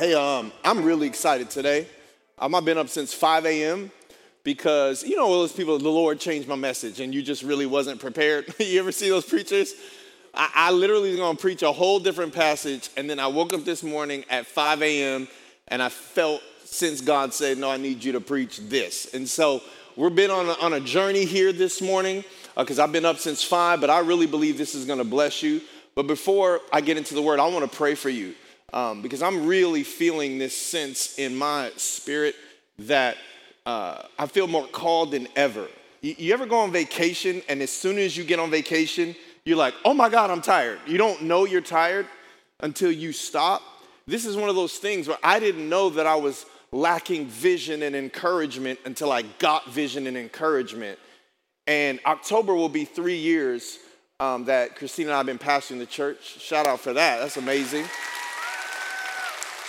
Hey, um, I'm really excited today. Um, I've been up since 5 a.m. because you know all those people, the Lord changed my message, and you just really wasn't prepared. you ever see those preachers? I, I literally was gonna preach a whole different passage, and then I woke up this morning at 5 a.m. and I felt since God said, "No, I need you to preach this," and so we've been on a, on a journey here this morning because uh, I've been up since five, but I really believe this is gonna bless you. But before I get into the word, I wanna pray for you um, because I'm really feeling this sense in my spirit that uh, I feel more called than ever. You, you ever go on vacation and as soon as you get on vacation, you're like, oh my God, I'm tired. You don't know you're tired until you stop. This is one of those things where I didn't know that I was lacking vision and encouragement until I got vision and encouragement. And October will be three years um, that Christina and I have been pastoring the church. Shout out for that. That's amazing.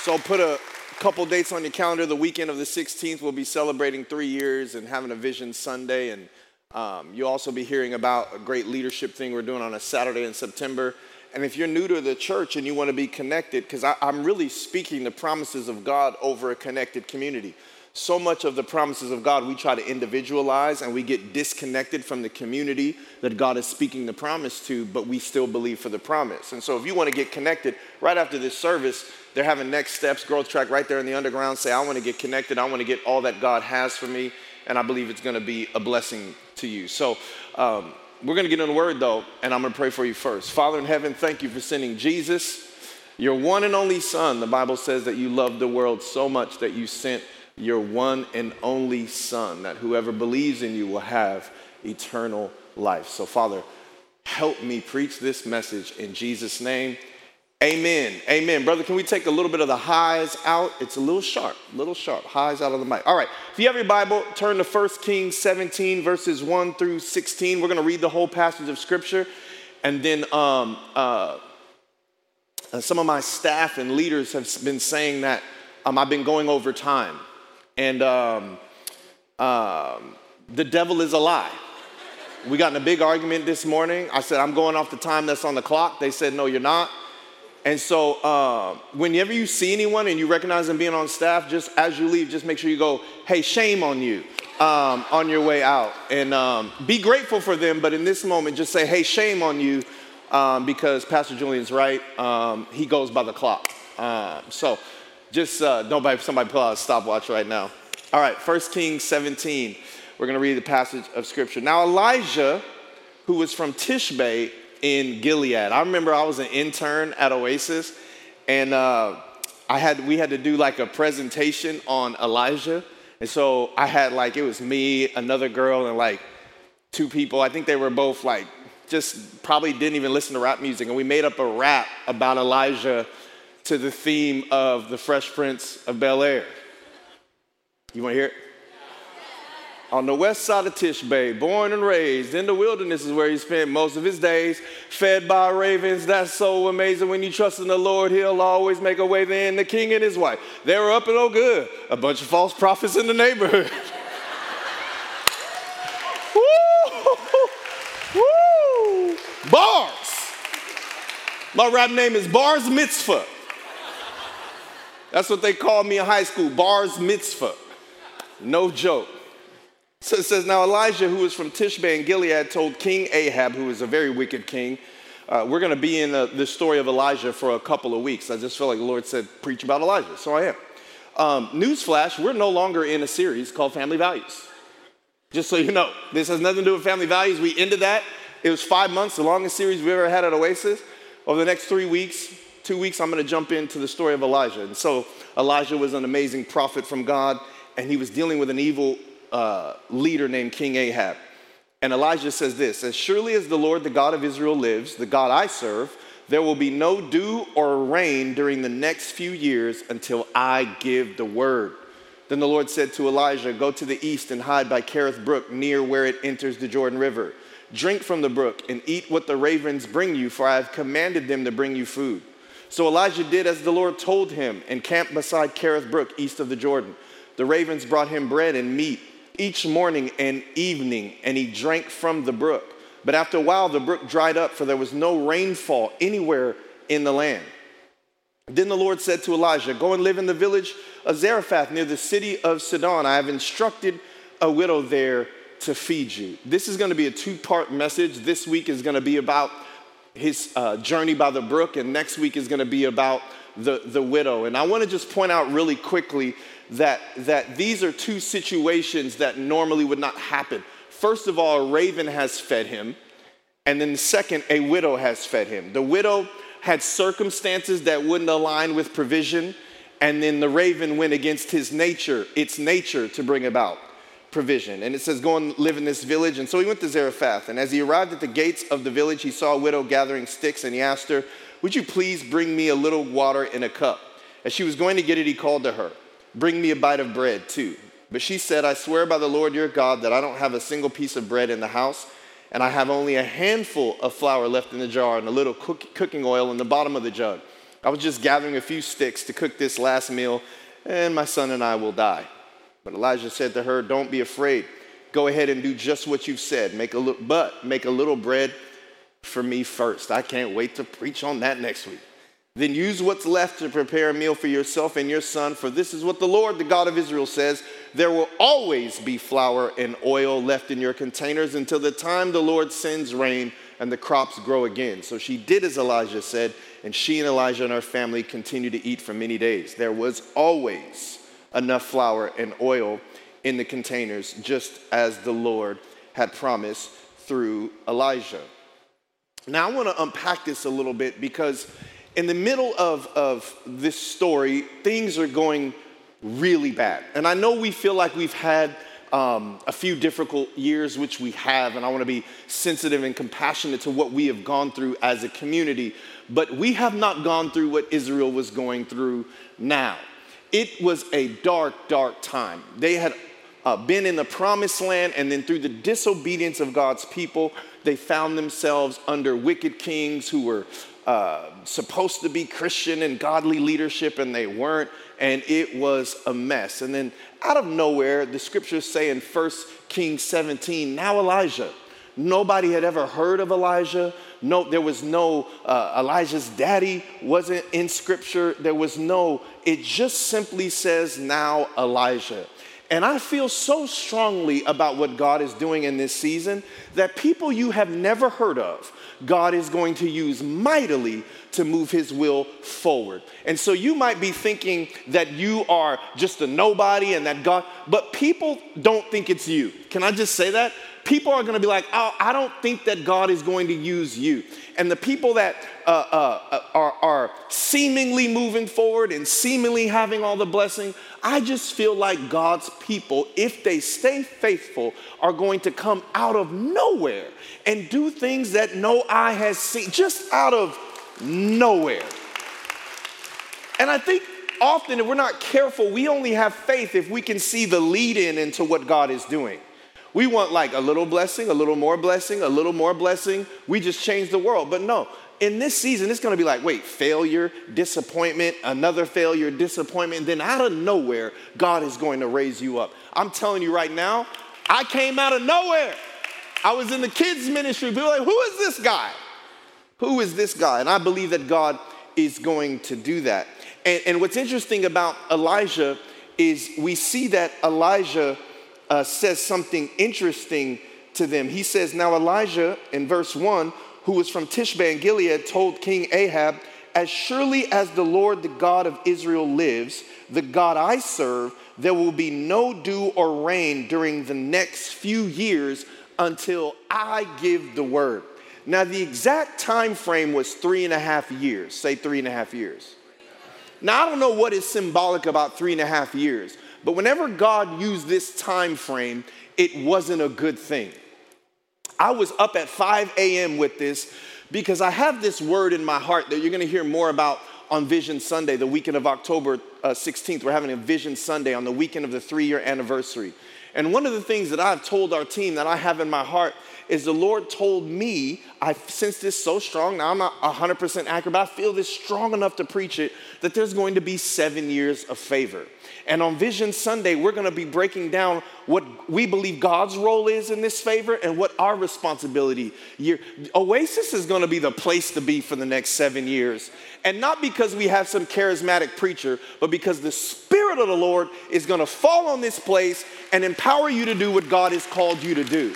So put a couple dates on your calendar. The weekend of the 16th, we'll be celebrating three years and having a Vision Sunday. And um, you'll also be hearing about a great leadership thing we're doing on a Saturday in September. And if you're new to the church and you want to be connected, because I'm really speaking the promises of God over a connected community so much of the promises of God we try to individualize and we get disconnected from the community that God is speaking the promise to, but we still believe for the promise. And so if you want to get connected right after this service, they're having next steps, growth track right there in the underground. Say, I want to get connected. I want to get all that God has for me. And I believe it's going to be a blessing to you. So um, we're going to get in the word though, and I'm going to pray for you first. Father in heaven, thank you for sending Jesus, your one and only Son. The Bible says that you loved the world so much that you sent your one and only Son, that whoever believes in you will have eternal life. So, Father, help me preach this message in Jesus' name. Amen. Amen. Brother, can we take a little bit of the highs out? It's a little sharp, a little sharp. Highs out of the mic. All right. If you have your Bible, turn to 1 Kings 17, verses 1 through 16. We're going to read the whole passage of Scripture. And then um, uh, uh, some of my staff and leaders have been saying that um, I've been going over time. And um, um, the devil is a lie. We got in a big argument this morning. I said, I'm going off the time that's on the clock. They said, No, you're not. And so, uh, whenever you see anyone and you recognize them being on staff, just as you leave, just make sure you go, Hey, shame on you um, on your way out. And um, be grateful for them, but in this moment, just say, Hey, shame on you um, because Pastor Julian's right. Um, he goes by the clock. Um, so, just uh, nobody, somebody pull out a stopwatch right now. All right, 1 Kings 17. We're going to read the passage of scripture. Now, Elijah, who was from Tishbe in Gilead, I remember I was an intern at Oasis, and uh, I had we had to do like a presentation on Elijah. And so I had like, it was me, another girl, and like two people. I think they were both like, just probably didn't even listen to rap music. And we made up a rap about Elijah to the theme of the Fresh Prince of Bel Air. You want to hear it? On the west side of Tishbe, born and raised in the wilderness is where he spent most of his days, fed by ravens. That's so amazing. When you trust in the Lord, he'll always make a way. Then the king and his wife, they were up and oh good. A bunch of false prophets in the neighborhood. Woo! Woo! Bars. My rap name is Bars Mitzvah. That's what they called me in high school, bars mitzvah. No joke. So it says, Now Elijah, who was from Tishbe in Gilead, told King Ahab, who was a very wicked king, uh, we're going to be in uh, the story of Elijah for a couple of weeks. I just feel like the Lord said, preach about Elijah. So I am. Um, newsflash, we're no longer in a series called Family Values. Just so you know, this has nothing to do with family values. We ended that. It was five months, the longest series we ever had at Oasis. Over the next three weeks, two weeks, I'm going to jump into the story of Elijah. And so, Elijah was an amazing prophet from God, and he was dealing with an evil uh, leader named King Ahab. And Elijah says this As surely as the Lord, the God of Israel, lives, the God I serve, there will be no dew or rain during the next few years until I give the word. Then the Lord said to Elijah, Go to the east and hide by Kerith Brook, near where it enters the Jordan River. Drink from the brook and eat what the ravens bring you, for I have commanded them to bring you food. So Elijah did as the Lord told him and camped beside Kerith Brook, east of the Jordan. The ravens brought him bread and meat each morning and evening, and he drank from the brook. But after a while, the brook dried up, for there was no rainfall anywhere in the land. Then the Lord said to Elijah, Go and live in the village of Zarephath near the city of Sidon. I have instructed a widow there to feed you. This is going to be a two part message. This week is going to be about his uh, journey by the brook, and next week is going to be about the, the widow. And I want to just point out really quickly that, that these are two situations that normally would not happen. First of all, a raven has fed him, and then second, a widow has fed him. The widow had circumstances that wouldn't align with provision, and then the raven went against his nature, its nature to bring about provision. And it says, Go and live in this village. And so he went to Zarephath. And as he arrived at the gates of the village, he saw a widow gathering sticks, and he asked her, Would you please bring me a little water in a cup? As she was going to get it, he called to her, Bring me a bite of bread, too. But she said, I swear by the Lord your God that I don't have a single piece of bread in the house and I have only a handful of flour left in the jar and a little cook- cooking oil in the bottom of the jug. I was just gathering a few sticks to cook this last meal, and my son and I will die. But Elijah said to her, Don't be afraid. Go ahead and do just what you've said. Make a li- but make a little bread for me first. I can't wait to preach on that next week. Then use what's left to prepare a meal for yourself and your son, for this is what the Lord, the God of Israel, says There will always be flour and oil left in your containers until the time the Lord sends rain and the crops grow again. So she did as Elijah said, and she and Elijah and her family continued to eat for many days. There was always enough flour and oil in the containers, just as the Lord had promised through Elijah. Now, I want to unpack this a little bit because in the middle of, of this story, things are going really bad. And I know we feel like we've had um, a few difficult years, which we have, and I want to be sensitive and compassionate to what we have gone through as a community. But we have not gone through what Israel was going through now. It was a dark, dark time. They had uh, been in the promised land, and then through the disobedience of God's people, they found themselves under wicked kings who were uh, supposed to be Christian and godly leadership, and they weren't, and it was a mess. And then out of nowhere, the scriptures say in 1 Kings 17, now Elijah. Nobody had ever heard of Elijah. No, there was no, uh, Elijah's daddy wasn't in scripture. There was no, it just simply says now Elijah. And I feel so strongly about what God is doing in this season that people you have never heard of, God is going to use mightily to move his will forward. And so you might be thinking that you are just a nobody and that God, but people don't think it's you. Can I just say that? People are going to be like, oh, I don't think that God is going to use you. And the people that uh, uh, are, are seemingly moving forward and seemingly having all the blessing, I just feel like God's people, if they stay faithful, are going to come out of nowhere and do things that no eye has seen, just out of nowhere. And I think often, if we're not careful, we only have faith if we can see the lead in into what God is doing. We want like a little blessing, a little more blessing, a little more blessing. We just change the world. But no, in this season, it's gonna be like, wait, failure, disappointment, another failure, disappointment. Then out of nowhere, God is going to raise you up. I'm telling you right now, I came out of nowhere. I was in the kids' ministry. People like, who is this guy? Who is this guy? And I believe that God is going to do that. And, and what's interesting about Elijah is we see that Elijah uh, says something interesting to them. He says, Now Elijah, in verse 1, who was from Tishbe and Gilead, told King Ahab, As surely as the Lord, the God of Israel, lives, the God I serve, there will be no dew or rain during the next few years until I give the word. Now, the exact time frame was three and a half years. Say three and a half years. Now, I don't know what is symbolic about three and a half years, but whenever God used this time frame, it wasn't a good thing. I was up at 5 a.m. with this because I have this word in my heart that you're going to hear more about on Vision Sunday, the weekend of October uh, 16th. We're having a Vision Sunday on the weekend of the three year anniversary. And one of the things that I've told our team that I have in my heart is the Lord told me, I sense this so strong. Now I'm not 100% accurate, but I feel this strong enough to preach it that there's going to be seven years of favor. And on Vision Sunday, we're going to be breaking down what we believe God's role is in this favor and what our responsibility. Year. Oasis is going to be the place to be for the next seven years. And not because we have some charismatic preacher, but because the Spirit of the Lord is to fall on this place and empower you to do what God has called you to do.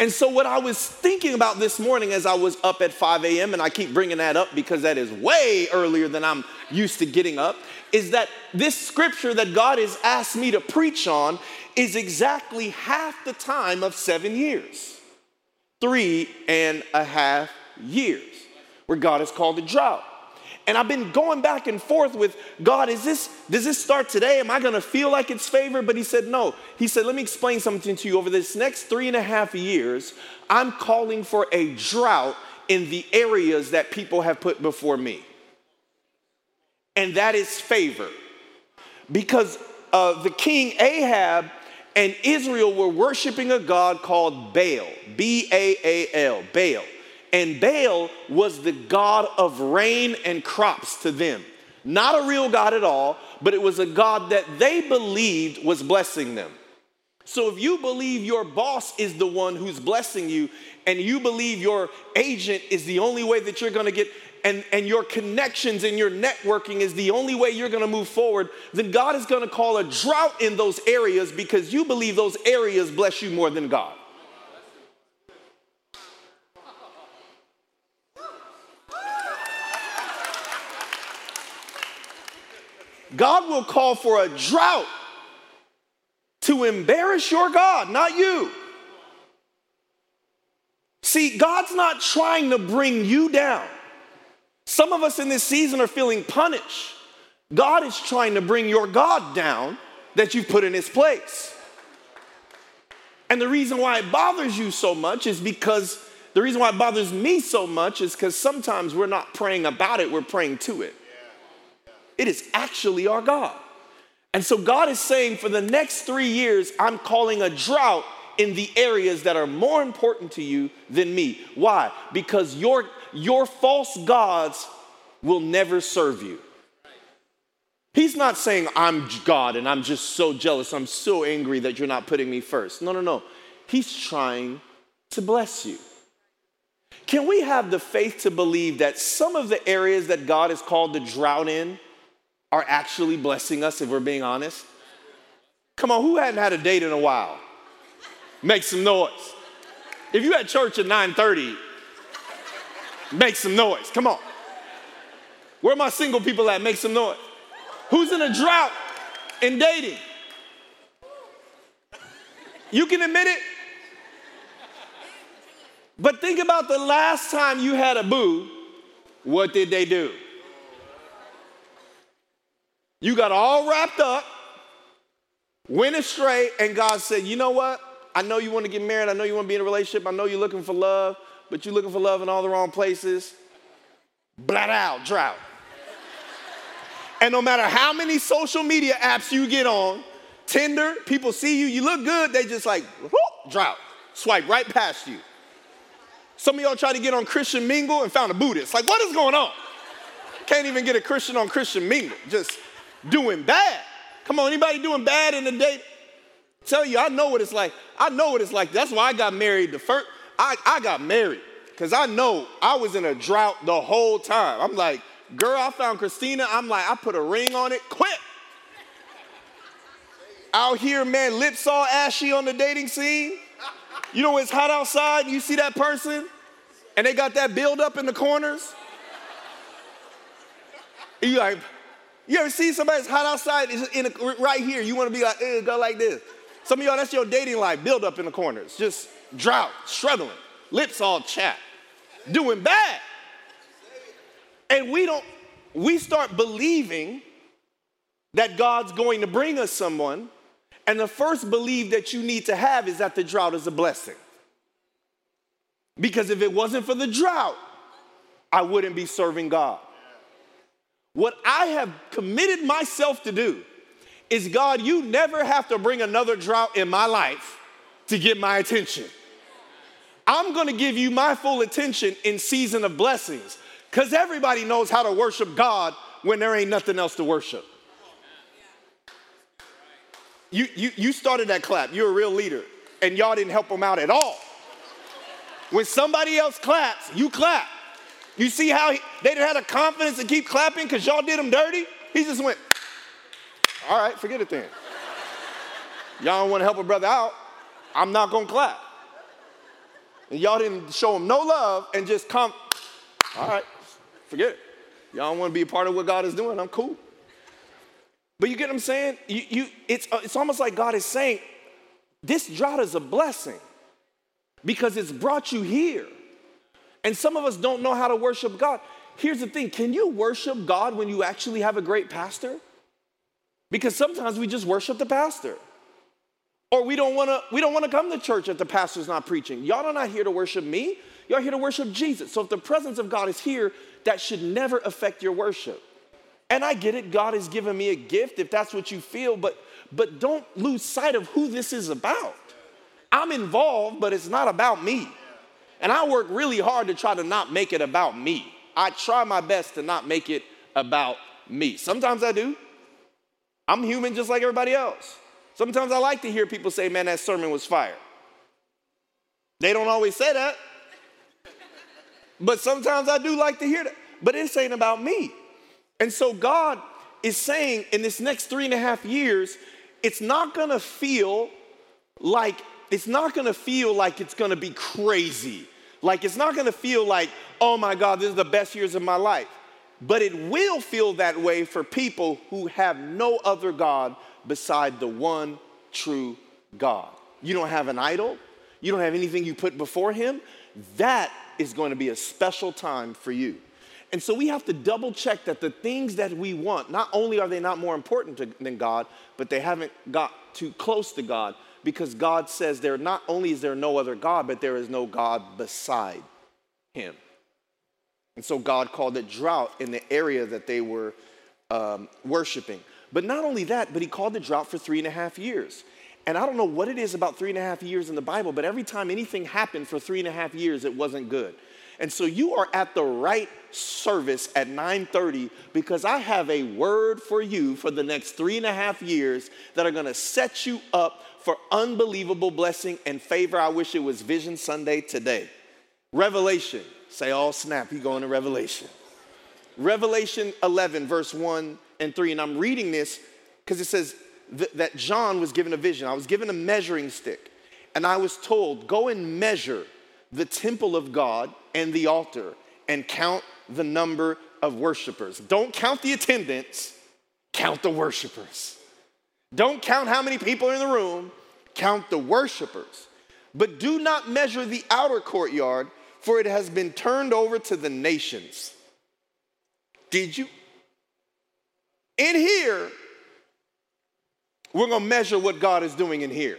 And so, what I was thinking about this morning as I was up at 5 a.m., and I keep bringing that up because that is way earlier than I'm used to getting up, is that this scripture that God has asked me to preach on is exactly half the time of seven years three and a half years, where God has called a drought. And I've been going back and forth with God, is this, does this start today? Am I gonna feel like it's favor? But he said, no. He said, let me explain something to you. Over this next three and a half years, I'm calling for a drought in the areas that people have put before me. And that is favor. Because uh, the king Ahab and Israel were worshiping a god called Baal, B A A L, Baal. And Baal was the god of rain and crops to them. Not a real God at all, but it was a God that they believed was blessing them. So if you believe your boss is the one who's blessing you, and you believe your agent is the only way that you're gonna get, and, and your connections and your networking is the only way you're gonna move forward, then God is gonna call a drought in those areas because you believe those areas bless you more than God. God will call for a drought to embarrass your God, not you. See, God's not trying to bring you down. Some of us in this season are feeling punished. God is trying to bring your God down that you've put in his place. And the reason why it bothers you so much is because the reason why it bothers me so much is because sometimes we're not praying about it, we're praying to it. It is actually our God. And so God is saying for the next three years, I'm calling a drought in the areas that are more important to you than me. Why? Because your, your false gods will never serve you. He's not saying, I'm God and I'm just so jealous, I'm so angry that you're not putting me first. No, no, no. He's trying to bless you. Can we have the faith to believe that some of the areas that God has called the drought in are actually blessing us if we're being honest? Come on, who hadn't had a date in a while? Make some noise. If you had church at 9:30, make some noise. Come on. Where are my single people at? Make some noise. Who's in a drought in dating? You can admit it. But think about the last time you had a boo. What did they do? You got all wrapped up, went astray, and God said, You know what? I know you want to get married. I know you want to be in a relationship. I know you're looking for love, but you're looking for love in all the wrong places. Blat out, drought. and no matter how many social media apps you get on, Tinder, people see you, you look good, they just like, whoop, drought. Swipe right past you. Some of y'all try to get on Christian Mingle and found a Buddhist. Like, what is going on? Can't even get a Christian on Christian Mingle. Just doing bad. Come on, anybody doing bad in the date? Tell you, I know what it's like. I know what it's like. That's why I got married the first. I, I got married because I know I was in a drought the whole time. I'm like, girl, I found Christina. I'm like, I put a ring on it Quit. Out here, man, lips all ashy on the dating scene. You know, it's hot outside, you see that person, and they got that build up in the corners. You like, you ever see somebody's hot outside in a, right here? You want to be like, go like this. Some of y'all, that's your dating life, build up in the corners, just drought, struggling, lips all chapped, doing bad. And we don't, we start believing that God's going to bring us someone, and the first belief that you need to have is that the drought is a blessing. Because if it wasn't for the drought, I wouldn't be serving God. What I have committed myself to do is God, you never have to bring another drought in my life to get my attention. I'm gonna give you my full attention in season of blessings because everybody knows how to worship God when there ain't nothing else to worship. You, you, you started that clap, you're a real leader, and y'all didn't help them out at all. When somebody else claps, you clap. You see how he, they didn't have the confidence to keep clapping because y'all did him dirty? He just went, all right, forget it then. Y'all don't want to help a brother out. I'm not going to clap. And y'all didn't show him no love and just come, all right, forget it. Y'all don't want to be a part of what God is doing. I'm cool. But you get what I'm saying? You, you, it's, uh, it's almost like God is saying, this drought is a blessing because it's brought you here. And some of us don't know how to worship God. Here's the thing can you worship God when you actually have a great pastor? Because sometimes we just worship the pastor. Or we don't wanna, we don't wanna come to church if the pastor's not preaching. Y'all are not here to worship me, y'all here to worship Jesus. So if the presence of God is here, that should never affect your worship. And I get it, God has given me a gift if that's what you feel, but but don't lose sight of who this is about. I'm involved, but it's not about me. And I work really hard to try to not make it about me. I try my best to not make it about me. Sometimes I do. I'm human just like everybody else. Sometimes I like to hear people say, man, that sermon was fire. They don't always say that. But sometimes I do like to hear that. But this ain't about me. And so God is saying in this next three and a half years, it's not gonna feel like it's not gonna feel like it's gonna be crazy. Like it's not gonna feel like, oh my God, this is the best years of my life. But it will feel that way for people who have no other God beside the one true God. You don't have an idol, you don't have anything you put before Him. That is going to be a special time for you. And so we have to double check that the things that we want, not only are they not more important to, than God, but they haven't got too close to God because God says there not only is there no other God, but there is no God beside him. And so God called it drought in the area that they were um, worshiping. But not only that, but he called it drought for three and a half years. And I don't know what it is about three and a half years in the Bible, but every time anything happened for three and a half years, it wasn't good. And so you are at the right service at 9:30 because I have a word for you for the next three and a half years that are gonna set you up for unbelievable blessing and favor. I wish it was Vision Sunday today. Revelation. Say, all oh, snap, you going to Revelation. Revelation 11, verse 1 and 3. And I'm reading this because it says th- that John was given a vision. I was given a measuring stick. And I was told, go and measure the temple of God and the altar and count the number of worshipers. Don't count the attendance, count the worshipers. Don't count how many people are in the room, count the worshipers. But do not measure the outer courtyard, for it has been turned over to the nations. Did you? In here, we're gonna measure what God is doing in here.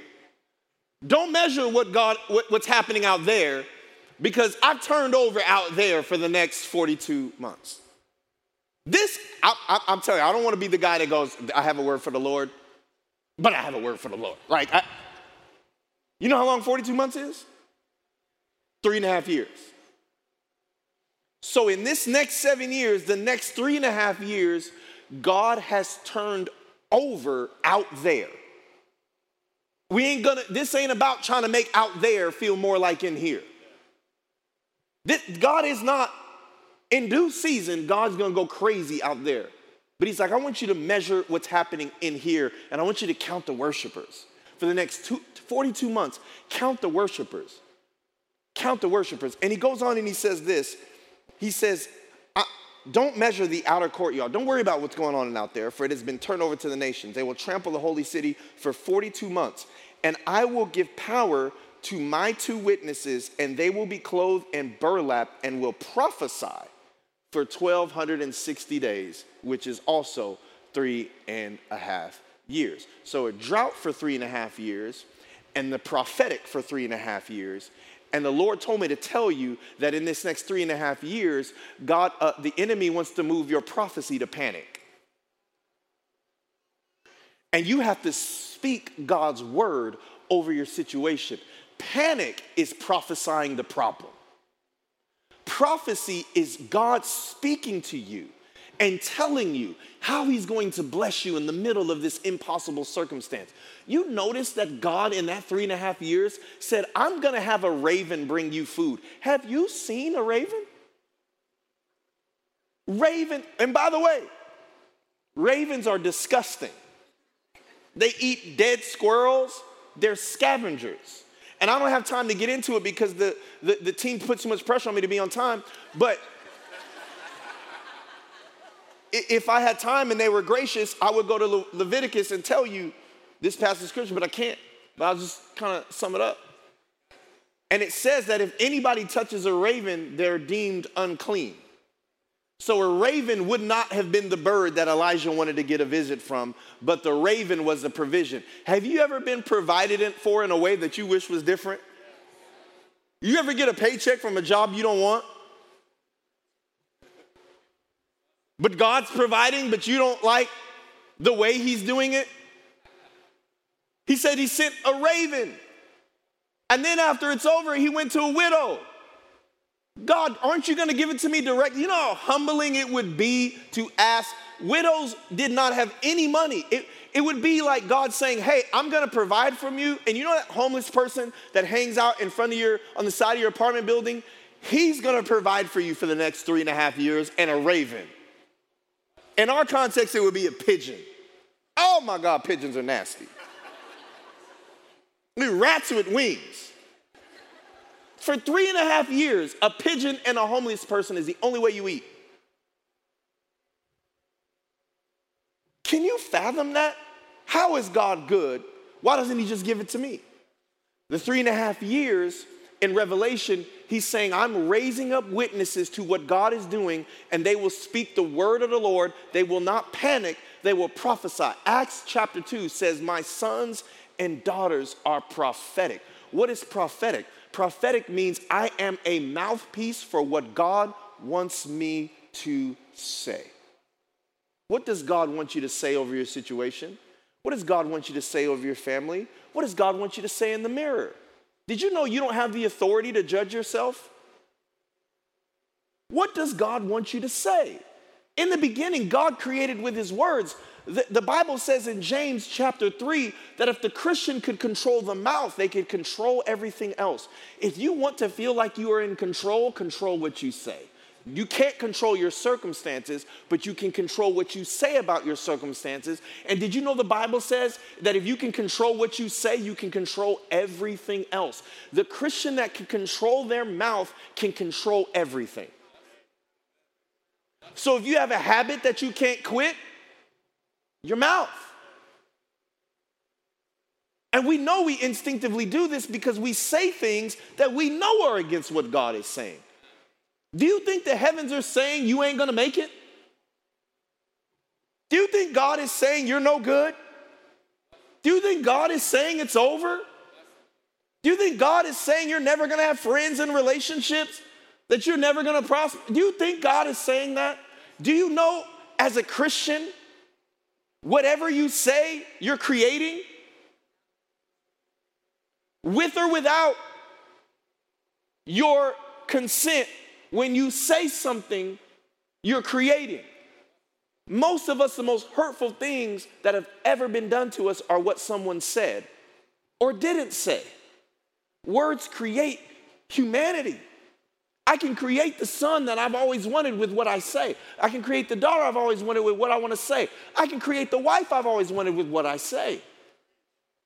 Don't measure what God, what, what's happening out there, because I've turned over out there for the next 42 months. This, I, am telling you, I don't want to be the guy that goes, I have a word for the Lord, but I have a word for the Lord. Like, I, you know how long 42 months is? Three and a half years. So, in this next seven years, the next three and a half years, God has turned over out there. We ain't gonna, this ain't about trying to make out there feel more like in here. This, God is not, in due season, God's gonna go crazy out there. But He's like, I want you to measure what's happening in here, and I want you to count the worshipers. For the next two, 42 months, count the worshipers. Count the worshipers. And He goes on and He says this He says, don't measure the outer courtyard. Don't worry about what's going on out there, for it has been turned over to the nations. They will trample the holy city for 42 months. And I will give power to my two witnesses, and they will be clothed in burlap and will prophesy for 1,260 days, which is also three and a half years. So a drought for three and a half years, and the prophetic for three and a half years. And the Lord told me to tell you that in this next three and a half years, God, uh, the enemy wants to move your prophecy to panic. And you have to speak God's word over your situation. Panic is prophesying the problem. Prophecy is God speaking to you and telling you how he's going to bless you in the middle of this impossible circumstance. You notice that God, in that three and a half years, said, I'm gonna have a raven bring you food. Have you seen a raven? Raven, and by the way, ravens are disgusting. They eat dead squirrels, they're scavengers. And I don't have time to get into it because the, the, the team put too much pressure on me to be on time. But if I had time and they were gracious, I would go to Le- Leviticus and tell you this passage of scripture, but I can't. But I'll just kind of sum it up. And it says that if anybody touches a raven, they're deemed unclean. So a raven would not have been the bird that Elijah wanted to get a visit from, but the raven was the provision. Have you ever been provided for in a way that you wish was different? You ever get a paycheck from a job you don't want? But God's providing, but you don't like the way He's doing it? He said He sent a raven. And then after it's over, He went to a widow. God, aren't you going to give it to me directly? You know how humbling it would be to ask. Widows did not have any money. It, it would be like God saying, Hey, I'm going to provide from you. And you know that homeless person that hangs out in front of your, on the side of your apartment building? He's going to provide for you for the next three and a half years and a raven. In our context, it would be a pigeon. Oh my God, pigeons are nasty. Rats with wings. For three and a half years, a pigeon and a homeless person is the only way you eat. Can you fathom that? How is God good? Why doesn't He just give it to me? The three and a half years in Revelation, He's saying, I'm raising up witnesses to what God is doing, and they will speak the word of the Lord. They will not panic, they will prophesy. Acts chapter 2 says, My sons and daughters are prophetic. What is prophetic? Prophetic means I am a mouthpiece for what God wants me to say. What does God want you to say over your situation? What does God want you to say over your family? What does God want you to say in the mirror? Did you know you don't have the authority to judge yourself? What does God want you to say? In the beginning, God created with his words. The, the, Bible says in James chapter 3 that if the Christian could control the mouth, they could control everything else. If you want to feel like you are in control, control what you say. You can't control your circumstances, but you can control what you say about your circumstances. And did you know the Bible says that if you can control what you say, you can control everything else? The Christian that can control their mouth can control everything. So if you have a habit that you can't quit, your mouth. And we know we instinctively do this because we say things that we know are against what God is saying. Do you think the heavens are saying you ain't gonna make it? Do you think God is saying you're no good? Do you think God is saying it's over? Do you think God is saying you're never gonna have friends and relationships? That you're never gonna prosper? Do you think God is saying that? Do you know as a Christian Whatever you say, you're creating, with or without your consent, when you say something, you're creating. Most of us, the most hurtful things that have ever been done to us are what someone said or didn't say. Words create humanity. I can create the son that I've always wanted with what I say. I can create the daughter I've always wanted with what I want to say. I can create the wife I've always wanted with what I say.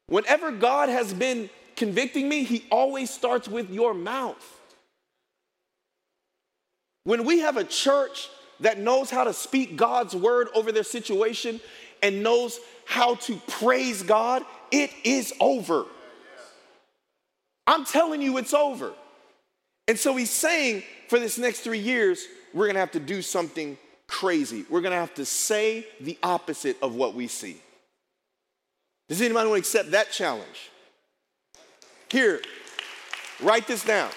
Whenever God has been convicting me, He always starts with your mouth. When we have a church that knows how to speak God's word over their situation and knows how to praise God, it is over. I'm telling you, it's over. And so he's saying for this next three years, we're gonna have to do something crazy. We're gonna have to say the opposite of what we see. Does anybody want to accept that challenge? Here, write this down.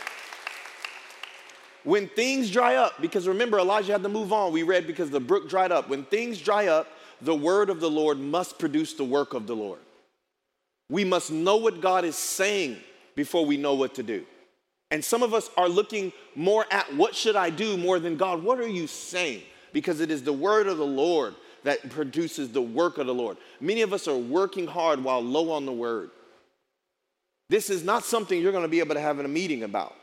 When things dry up, because remember, Elijah had to move on. We read because the brook dried up. When things dry up, the word of the Lord must produce the work of the Lord. We must know what God is saying before we know what to do. And some of us are looking more at what should I do more than God, what are you saying? Because it is the word of the Lord that produces the work of the Lord. Many of us are working hard while low on the word. This is not something you're going to be able to have in a meeting about.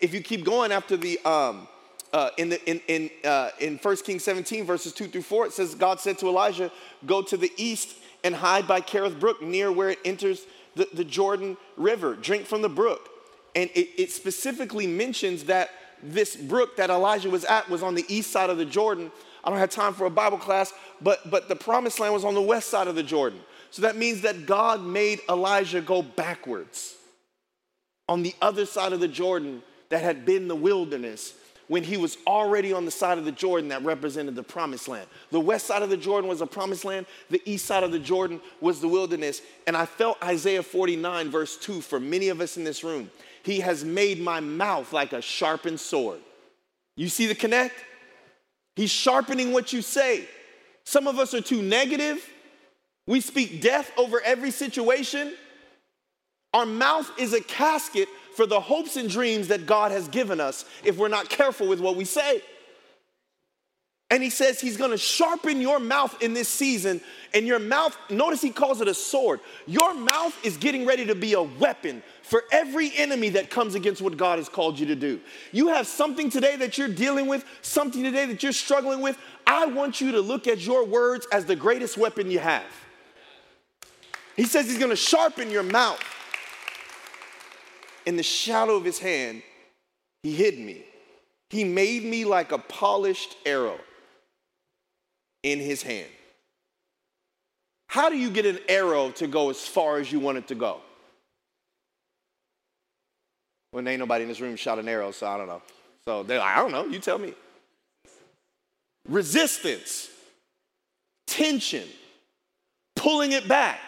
If you keep going after the um, uh, in the in in uh, in 1 Kings 17 verses 2 through 4, it says God said to Elijah, "Go to the east and hide by Kerith Brook, near where it enters the, the Jordan River. Drink from the brook." And it, it specifically mentions that this brook that Elijah was at was on the east side of the Jordan. I don't have time for a Bible class, but but the promised land was on the west side of the Jordan. So that means that God made Elijah go backwards on the other side of the Jordan that had been the wilderness when he was already on the side of the Jordan that represented the promised land. The west side of the Jordan was the promised land, the east side of the Jordan was the wilderness. And I felt Isaiah 49, verse 2, for many of us in this room. He has made my mouth like a sharpened sword. You see the connect? He's sharpening what you say. Some of us are too negative. We speak death over every situation. Our mouth is a casket for the hopes and dreams that God has given us if we're not careful with what we say. And he says he's gonna sharpen your mouth in this season. And your mouth, notice he calls it a sword. Your mouth is getting ready to be a weapon for every enemy that comes against what God has called you to do. You have something today that you're dealing with, something today that you're struggling with. I want you to look at your words as the greatest weapon you have. He says he's gonna sharpen your mouth in the shadow of his hand, he hid me. He made me like a polished arrow in his hand. How do you get an arrow to go as far as you want it to go? Well, there ain't nobody in this room shot an arrow, so I don't know. So they're like, I don't know, you tell me. Resistance, tension, pulling it back.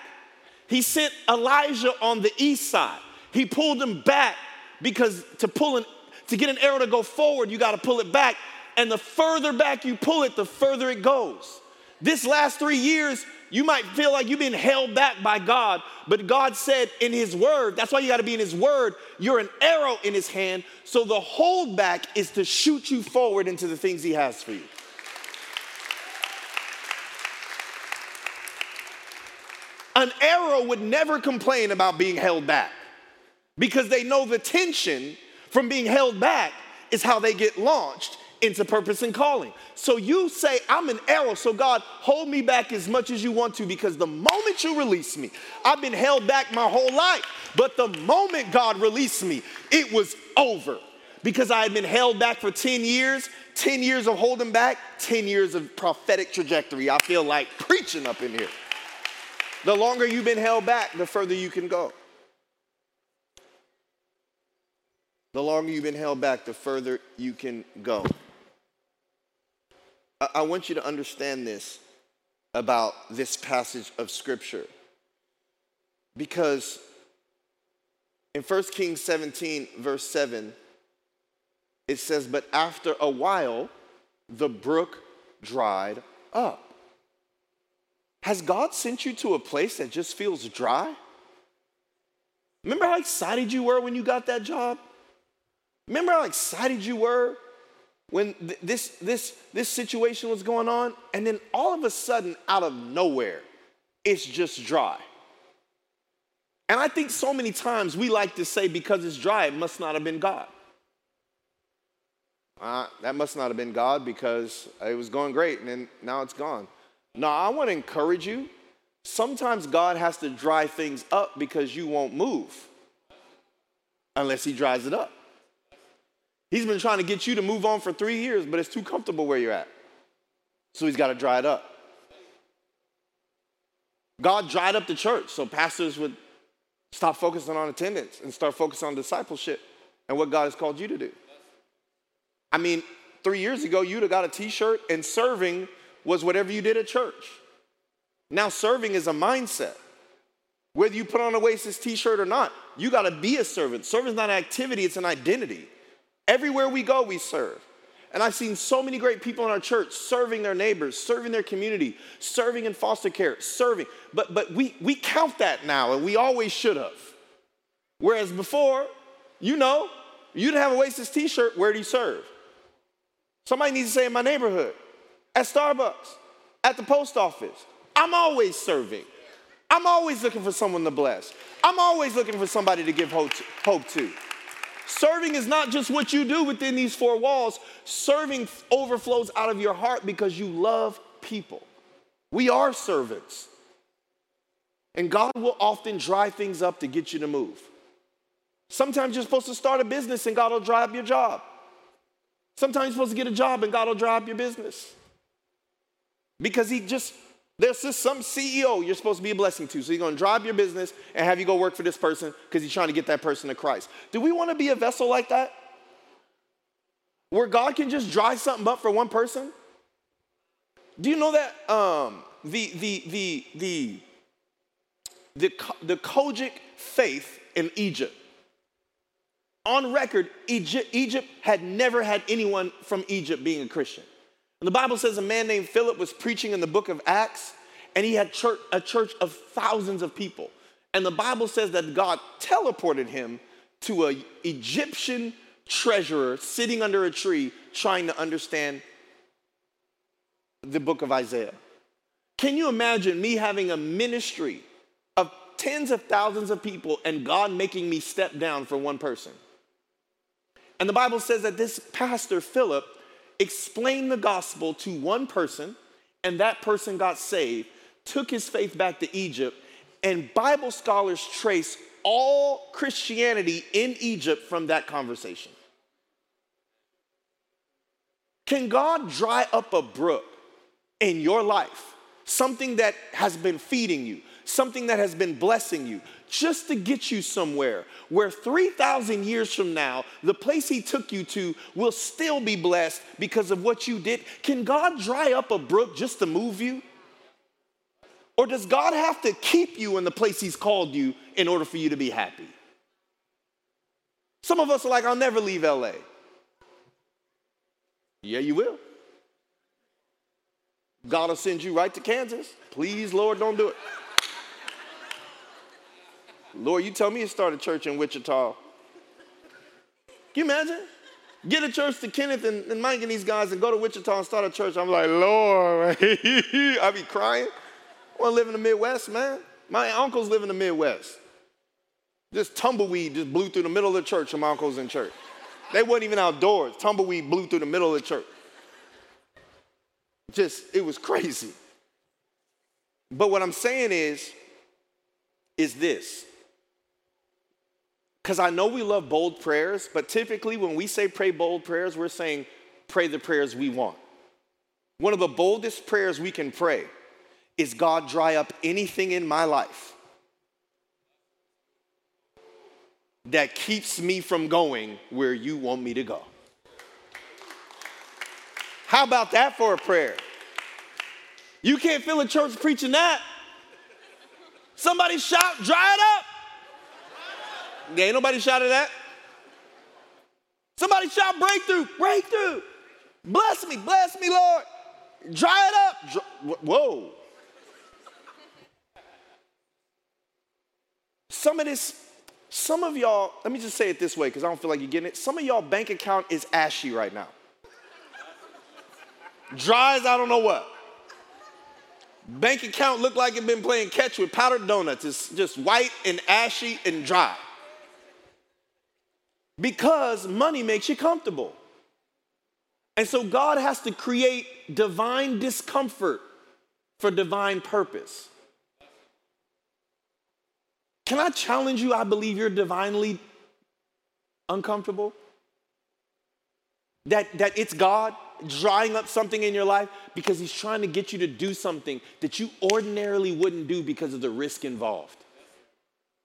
He sent Elijah on the east side. He pulled him back because to pull an to get an arrow to go forward, you got to pull it back. And the further back you pull it, the further it goes. This last three years, you might feel like you've been held back by God, but God said in His Word, that's why you got to be in His Word, you're an arrow in His hand. So the hold back is to shoot you forward into the things He has for you. An arrow would never complain about being held back because they know the tension from being held back is how they get launched into purpose and calling. So you say, I'm an arrow, so God, hold me back as much as you want to because the moment you release me, I've been held back my whole life. But the moment God released me, it was over because I had been held back for 10 years. 10 years of holding back, 10 years of prophetic trajectory. I feel like preaching up in here. The longer you've been held back, the further you can go. The longer you've been held back, the further you can go. I, want you to understand this about this passage of Scripture. Because in 1 Kings 17, verse 7, it says, But after a while, the brook dried up. Has God sent you to a place that just feels dry? Remember how excited you were when you got that job? Remember how excited you were when th- this, this, this situation was going on? And then all of a sudden, out of nowhere, it's just dry. And I think so many times we like to say, because it's dry, it must not have been God. Uh, that must not have been God because it was going great and then now it's gone. No, I want to encourage you. Sometimes God has to dry things up because you won't move unless He dries it up. He's been trying to get you to move on for three years, but it's too comfortable where you're at. So he's got to dry it up. God dried up the church so pastors would stop focusing on attendance and start focusing on discipleship and what God has called you to do. I mean, three years ago, you'd have got a t shirt, and serving was whatever you did at church. Now, serving is a mindset. Whether you put on a Oasis t shirt or not, you got to be a servant. Serving is not an activity, it's an identity. Everywhere we go, we serve. And I've seen so many great people in our church serving their neighbors, serving their community, serving in foster care, serving. But, but we, we count that now, and we always should have. Whereas before, you know, you didn't have a Oasis t shirt, where do you serve? Somebody needs to say in my neighborhood, at Starbucks, at the post office. I'm always serving. I'm always looking for someone to bless. I'm always looking for somebody to give hope to. Serving is not just what you do within these four walls, serving overflows out of your heart because you love people. We are servants. And God will often dry things up to get you to move. Sometimes you're supposed to start a business and God will dry up your job. Sometimes you're supposed to get a job and God will dry up your business. Because He just there's just some CEO you're supposed to be a blessing to. So he's going to drive your business and have you go work for this person because he's trying to get that person to Christ. Do we want to be a vessel like that? Where God can just dry something up for one person? Do you know that um, the, the, the, the, the, the Coptic faith in Egypt, on record, Egypt, Egypt had never had anyone from Egypt being a Christian. And the Bible says a man named Philip was preaching in the book of Acts, and he had church, a church of thousands of people. And the Bible says that God teleported him to an Egyptian treasurer sitting under a tree trying to understand the book of Isaiah. Can you imagine me having a ministry of tens of thousands of people and God making me step down for one person? And the Bible says that this pastor, Philip, explained the gospel to one person, and that person got saved, took his faith back to Egypt, and Bible scholars trace all Christianity in Egypt from that conversation. Can God dry up a brook in your life? Something that has been feeding you, something that has been blessing you, just to get you somewhere where 3,000 years from now, the place He took you to will still be blessed because of what you did. Can God dry up a brook just to move you? Or does God have to keep you in the place He's called you in order for you to be happy? Some of us are like, I'll never leave LA. Yeah, you will. God will send you right to Kansas. Please, Lord, don't do it. Lord, you tell me to start a church in Wichita. Can you imagine? Get a church to Kenneth and, and Mike and these guys and go to Wichita and start a church. I'm like, Lord, I be crying. I want to live in the Midwest, man. My uncles live in the Midwest. This tumbleweed just blew through the middle of the church, and my uncles in church. They weren't even outdoors. Tumbleweed blew through the middle of the church. Just, it was crazy. But what I'm saying is, is this because I know we love bold prayers, but typically when we say pray bold prayers, we're saying pray the prayers we want. One of the boldest prayers we can pray is God, dry up anything in my life that keeps me from going where you want me to go. How about that for a prayer? You can't fill a church preaching that. Somebody shout, dry it up. Ain't nobody shouted that. Somebody shout breakthrough, breakthrough. Bless me, bless me, Lord. Dry it up. Whoa. Some of this, some of y'all, let me just say it this way because I don't feel like you're getting it. Some of y'all bank account is ashy right now. Dry as I don't know what. Bank account look like it been playing catch with powdered donuts. It's just white and ashy and dry because money makes you comfortable. And so God has to create divine discomfort for divine purpose. Can I challenge you? I believe you're divinely uncomfortable. That, that it's God drying up something in your life because He's trying to get you to do something that you ordinarily wouldn't do because of the risk involved.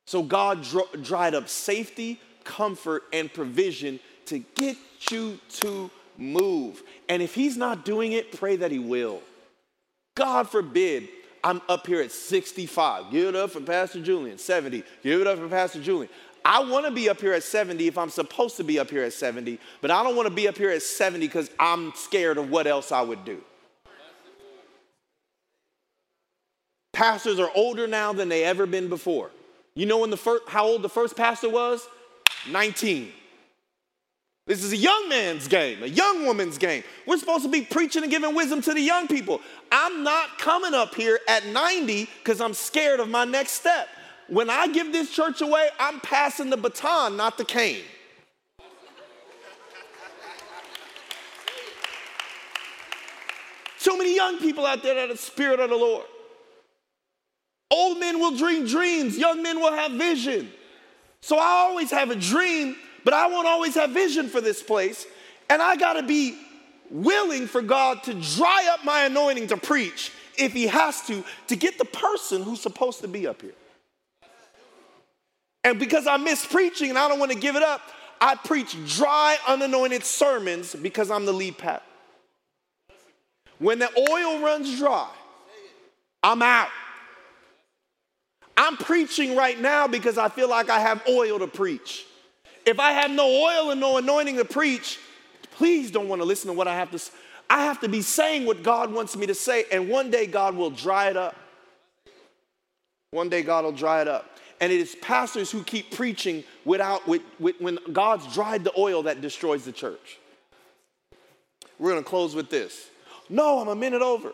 So God dr- dried up safety, comfort, and provision to get you to move. And if he's not doing it, pray that he will. God forbid I'm up here at 65. Give it up for Pastor Julian. 70. Give it up for Pastor Julian. I want to be up here at 70 if I'm supposed to be up here at 70, but I don't want to be up here at 70 because I'm scared of what else I would do. Pastors are older now than they ever been before. You know when the how old the first pastor was? 19. This is a young man's game, a young woman's game. We're supposed to be preaching and giving wisdom to the young people. I'm not coming up here at 90 because I'm scared of my next step. When I give this church away, I'm passing the baton, not the cane. So many young people out there that are the spirit of the Lord. Old men will dream dreams, young men will have vision. So I always have a dream but I won't always have vision for this place. And I got to be willing for God to dry up my anointing to preach if He has to, to get the person who's supposed to be up here. And because I miss preaching and I don't want to give it up, I preach dry, unanointed sermons because I'm the lead pat. When the oil runs dry, I'm out. I'm preaching right now because I feel like I have oil to preach. If I have no oil and no anointing to preach, please don't want to listen to what I have to say. I have to be saying what God wants me to say, and one day God will dry it up. One day God will dry it up. And it is pastors who keep preaching without, with, with, when God's dried the oil that destroys the church. We're to close with this. No, I'm a minute over.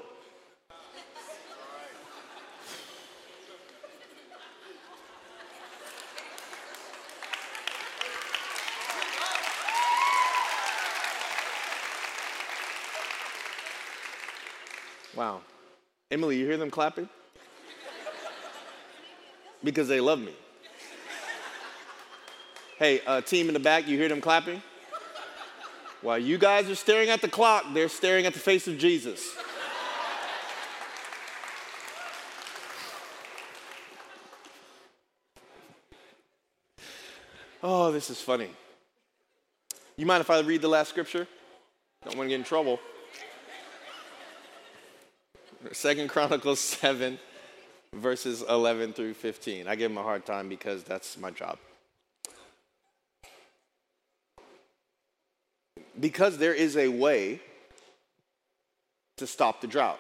Wow. Emily, you hear them clapping? because they love me. Hey, uh, team in the back, you hear them clapping? While you guys are staring at the clock, they're staring at the face of Jesus. Oh, this is funny. You mind if I read the last scripture? Don't want to get in trouble. Second Chronicles 7, verses 11 through 15. I give him a hard time because that's my job. Because there is a way to stop the drought.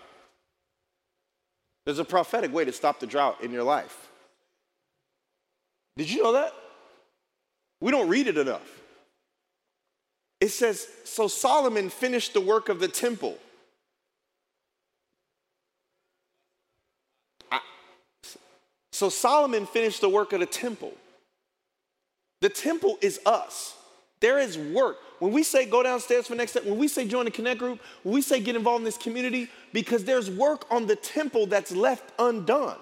There's a prophetic way to stop the drought in your life. Did you know that? We don't read it enough. It says, So Solomon finished the work of the temple So Solomon finished the work of the temple. The temple is us. There is work. When we say go downstairs for next step, when we say join the connect group, we say get involved in this community, because there's work on the temple that's left undone.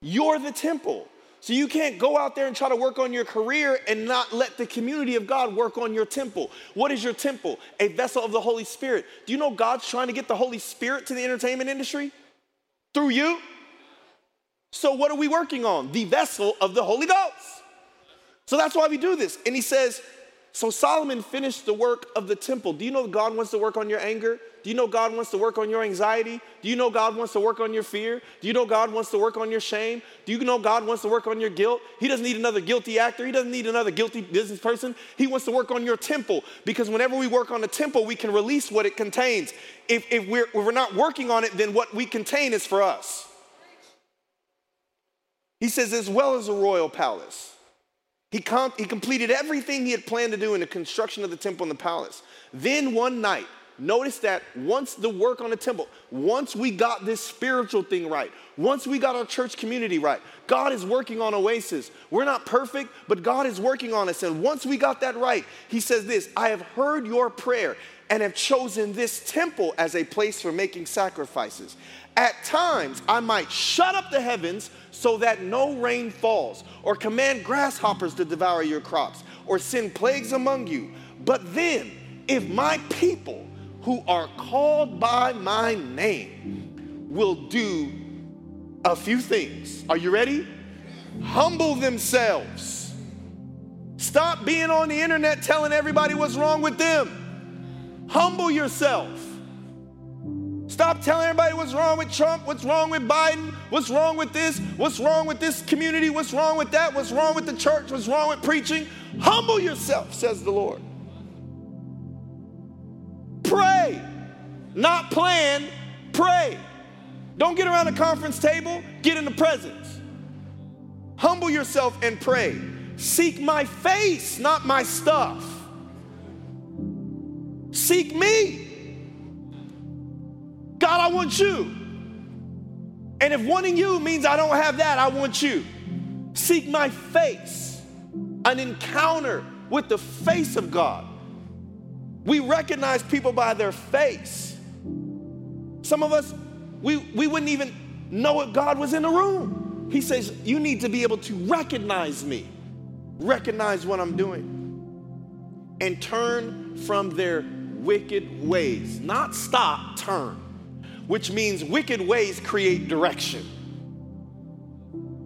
You're the temple. So you can't go out there and try to work on your career and not let the community of God work on your temple. What is your temple? A vessel of the Holy Spirit. Do you know God's trying to get the Holy Spirit to the entertainment industry? Through you? So, what are we working on? The vessel of the Holy Ghost. So, that's why we do this. And he says, So Solomon finished the work of the temple. Do you know God wants to work on your anger? Do you know God wants to work on your anxiety? Do you know God wants to work on your fear? Do you know God wants to work on your shame? Do you know God wants to work on your guilt? He doesn't need another guilty actor. He doesn't need another guilty business person. He wants to work on your temple because whenever we work on the temple, we can release what it contains. If, if, we're, if we're not working on it, then what we contain is for us. He says, as well as a royal palace. He, he completed everything he had planned to do in the construction of the temple and the palace. Then one night, notice that once the work on the temple, once we got this spiritual thing right, once we got our church community right, God is working on Oasis. We're not perfect, but God is working on us. And once we got that right, He says this I have heard your prayer and have chosen this temple as a place for making sacrifices. At times, I might shut up the heavens so that no rain falls, or command grasshoppers to devour your crops, or send plagues among you. But then, if my people who are called by my name will do a few things, are you ready? Humble themselves. Stop being on the internet telling everybody what's wrong with them. Humble yourself Stop telling everybody what's wrong with Trump, what's wrong with Biden, what's wrong with this, what's wrong with this community, what's wrong with that, what's wrong with the church, what's wrong with preaching. Humble yourself, says the Lord. Pray, not plan, pray. Don't get around the conference table, get in the presence. Humble yourself and pray. Seek my face, not my stuff. Seek me. God, I want you. And if wanting you means I don't have that, I want you. Seek my face, an encounter with the face of God. We recognize people by their face. Some of us, we, we wouldn't even know if God was in the room. He says, You need to be able to recognize me, recognize what I'm doing, and turn from their wicked ways. Not stop, turn, which means wicked ways create direction.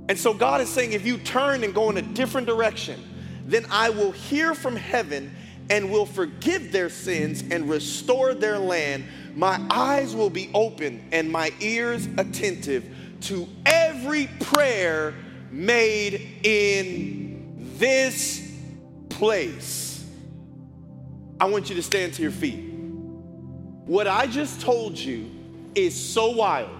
And so God is saying, if you turn and go in a different direction, then I will hear from heaven and will forgive their sins and restore their land. My eyes will be open and my ears attentive to every prayer made in this place. I want you to stand to your feet. What I just told you is so wild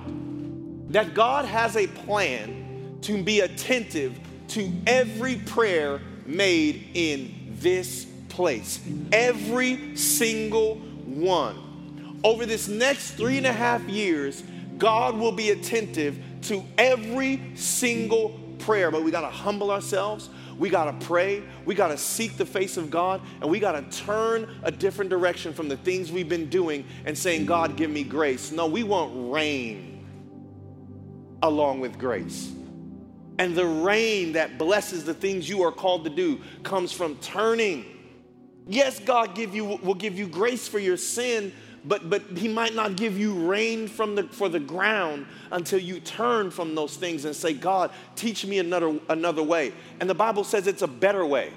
that God has a plan to be attentive to every prayer made in this place. Every single one. Over this next three and a half years, God will be attentive to every single prayer, but we got to humble ourselves. We got to pray. We got to seek the face of God. And we got to turn a different direction from the things we've been doing and saying, God, give me grace. No, we want rain along with grace. And the rain that blesses the things you are called to do comes from turning Yes, God give you, will give you grace for your sin, but, but He might not give you rain from the, for the ground until you turn from those things and say, God, teach me another, another way. And the Bible says it's a better way.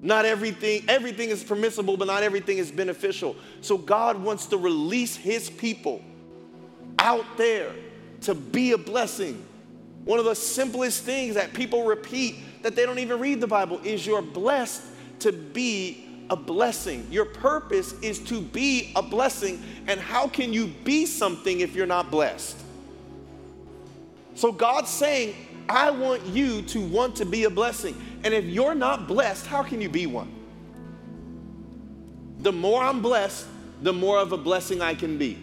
Not everything, everything is permissible, but not everything is beneficial. So God wants to release His people out there to be a blessing. One of the simplest things that people repeat that they don't even read the Bible is you're blessed to be a blessing. Your purpose is to be a blessing. And how can you be something if you're not blessed? So God's saying, I want you to want to be a blessing. And if you're not blessed, how can you be one? The more I'm blessed, the more of a blessing I can be.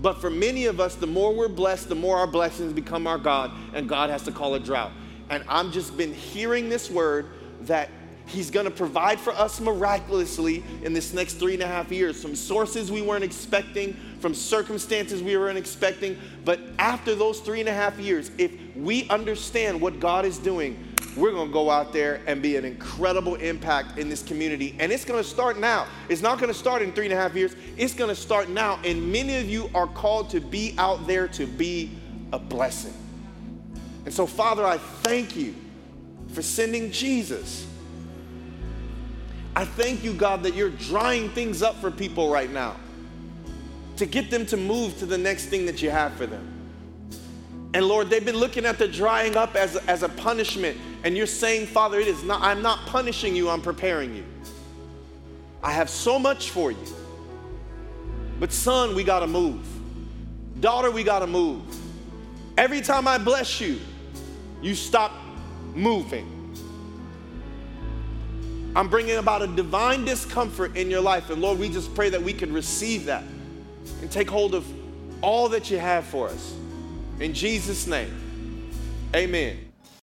But for many of us, the more we're blessed, the more our blessings become our God, and God has to call a drought. And I've just been hearing this word that He's to provide for us miraculously in this next three and a half years from sources we weren't expecting, from circumstances we weren't expecting. But after those three and a half years, if we understand what God is doing, we're to go out there and be an incredible impact in this community. And it's to start now. It's not to start in three and a half years, it's to start now. And many of you are called to be out there to be a blessing. And so, Father, I thank you for sending Jesus I thank you, God, that you're drying things up for people right now to get them to move to the next thing that you have for them. And Lord, they've been looking at the drying up as, as a punishment. And you're saying, Father, it is not, I'm not punishing you, I'm preparing you. I have so much for you. But son, we gotta move. Daughter, we gotta move. Every time I bless you, you stop moving. I'm bringing about a divine discomfort in your life. And Lord, we just pray that we can receive that and take hold of all that you have for us. In Jesus' name, amen.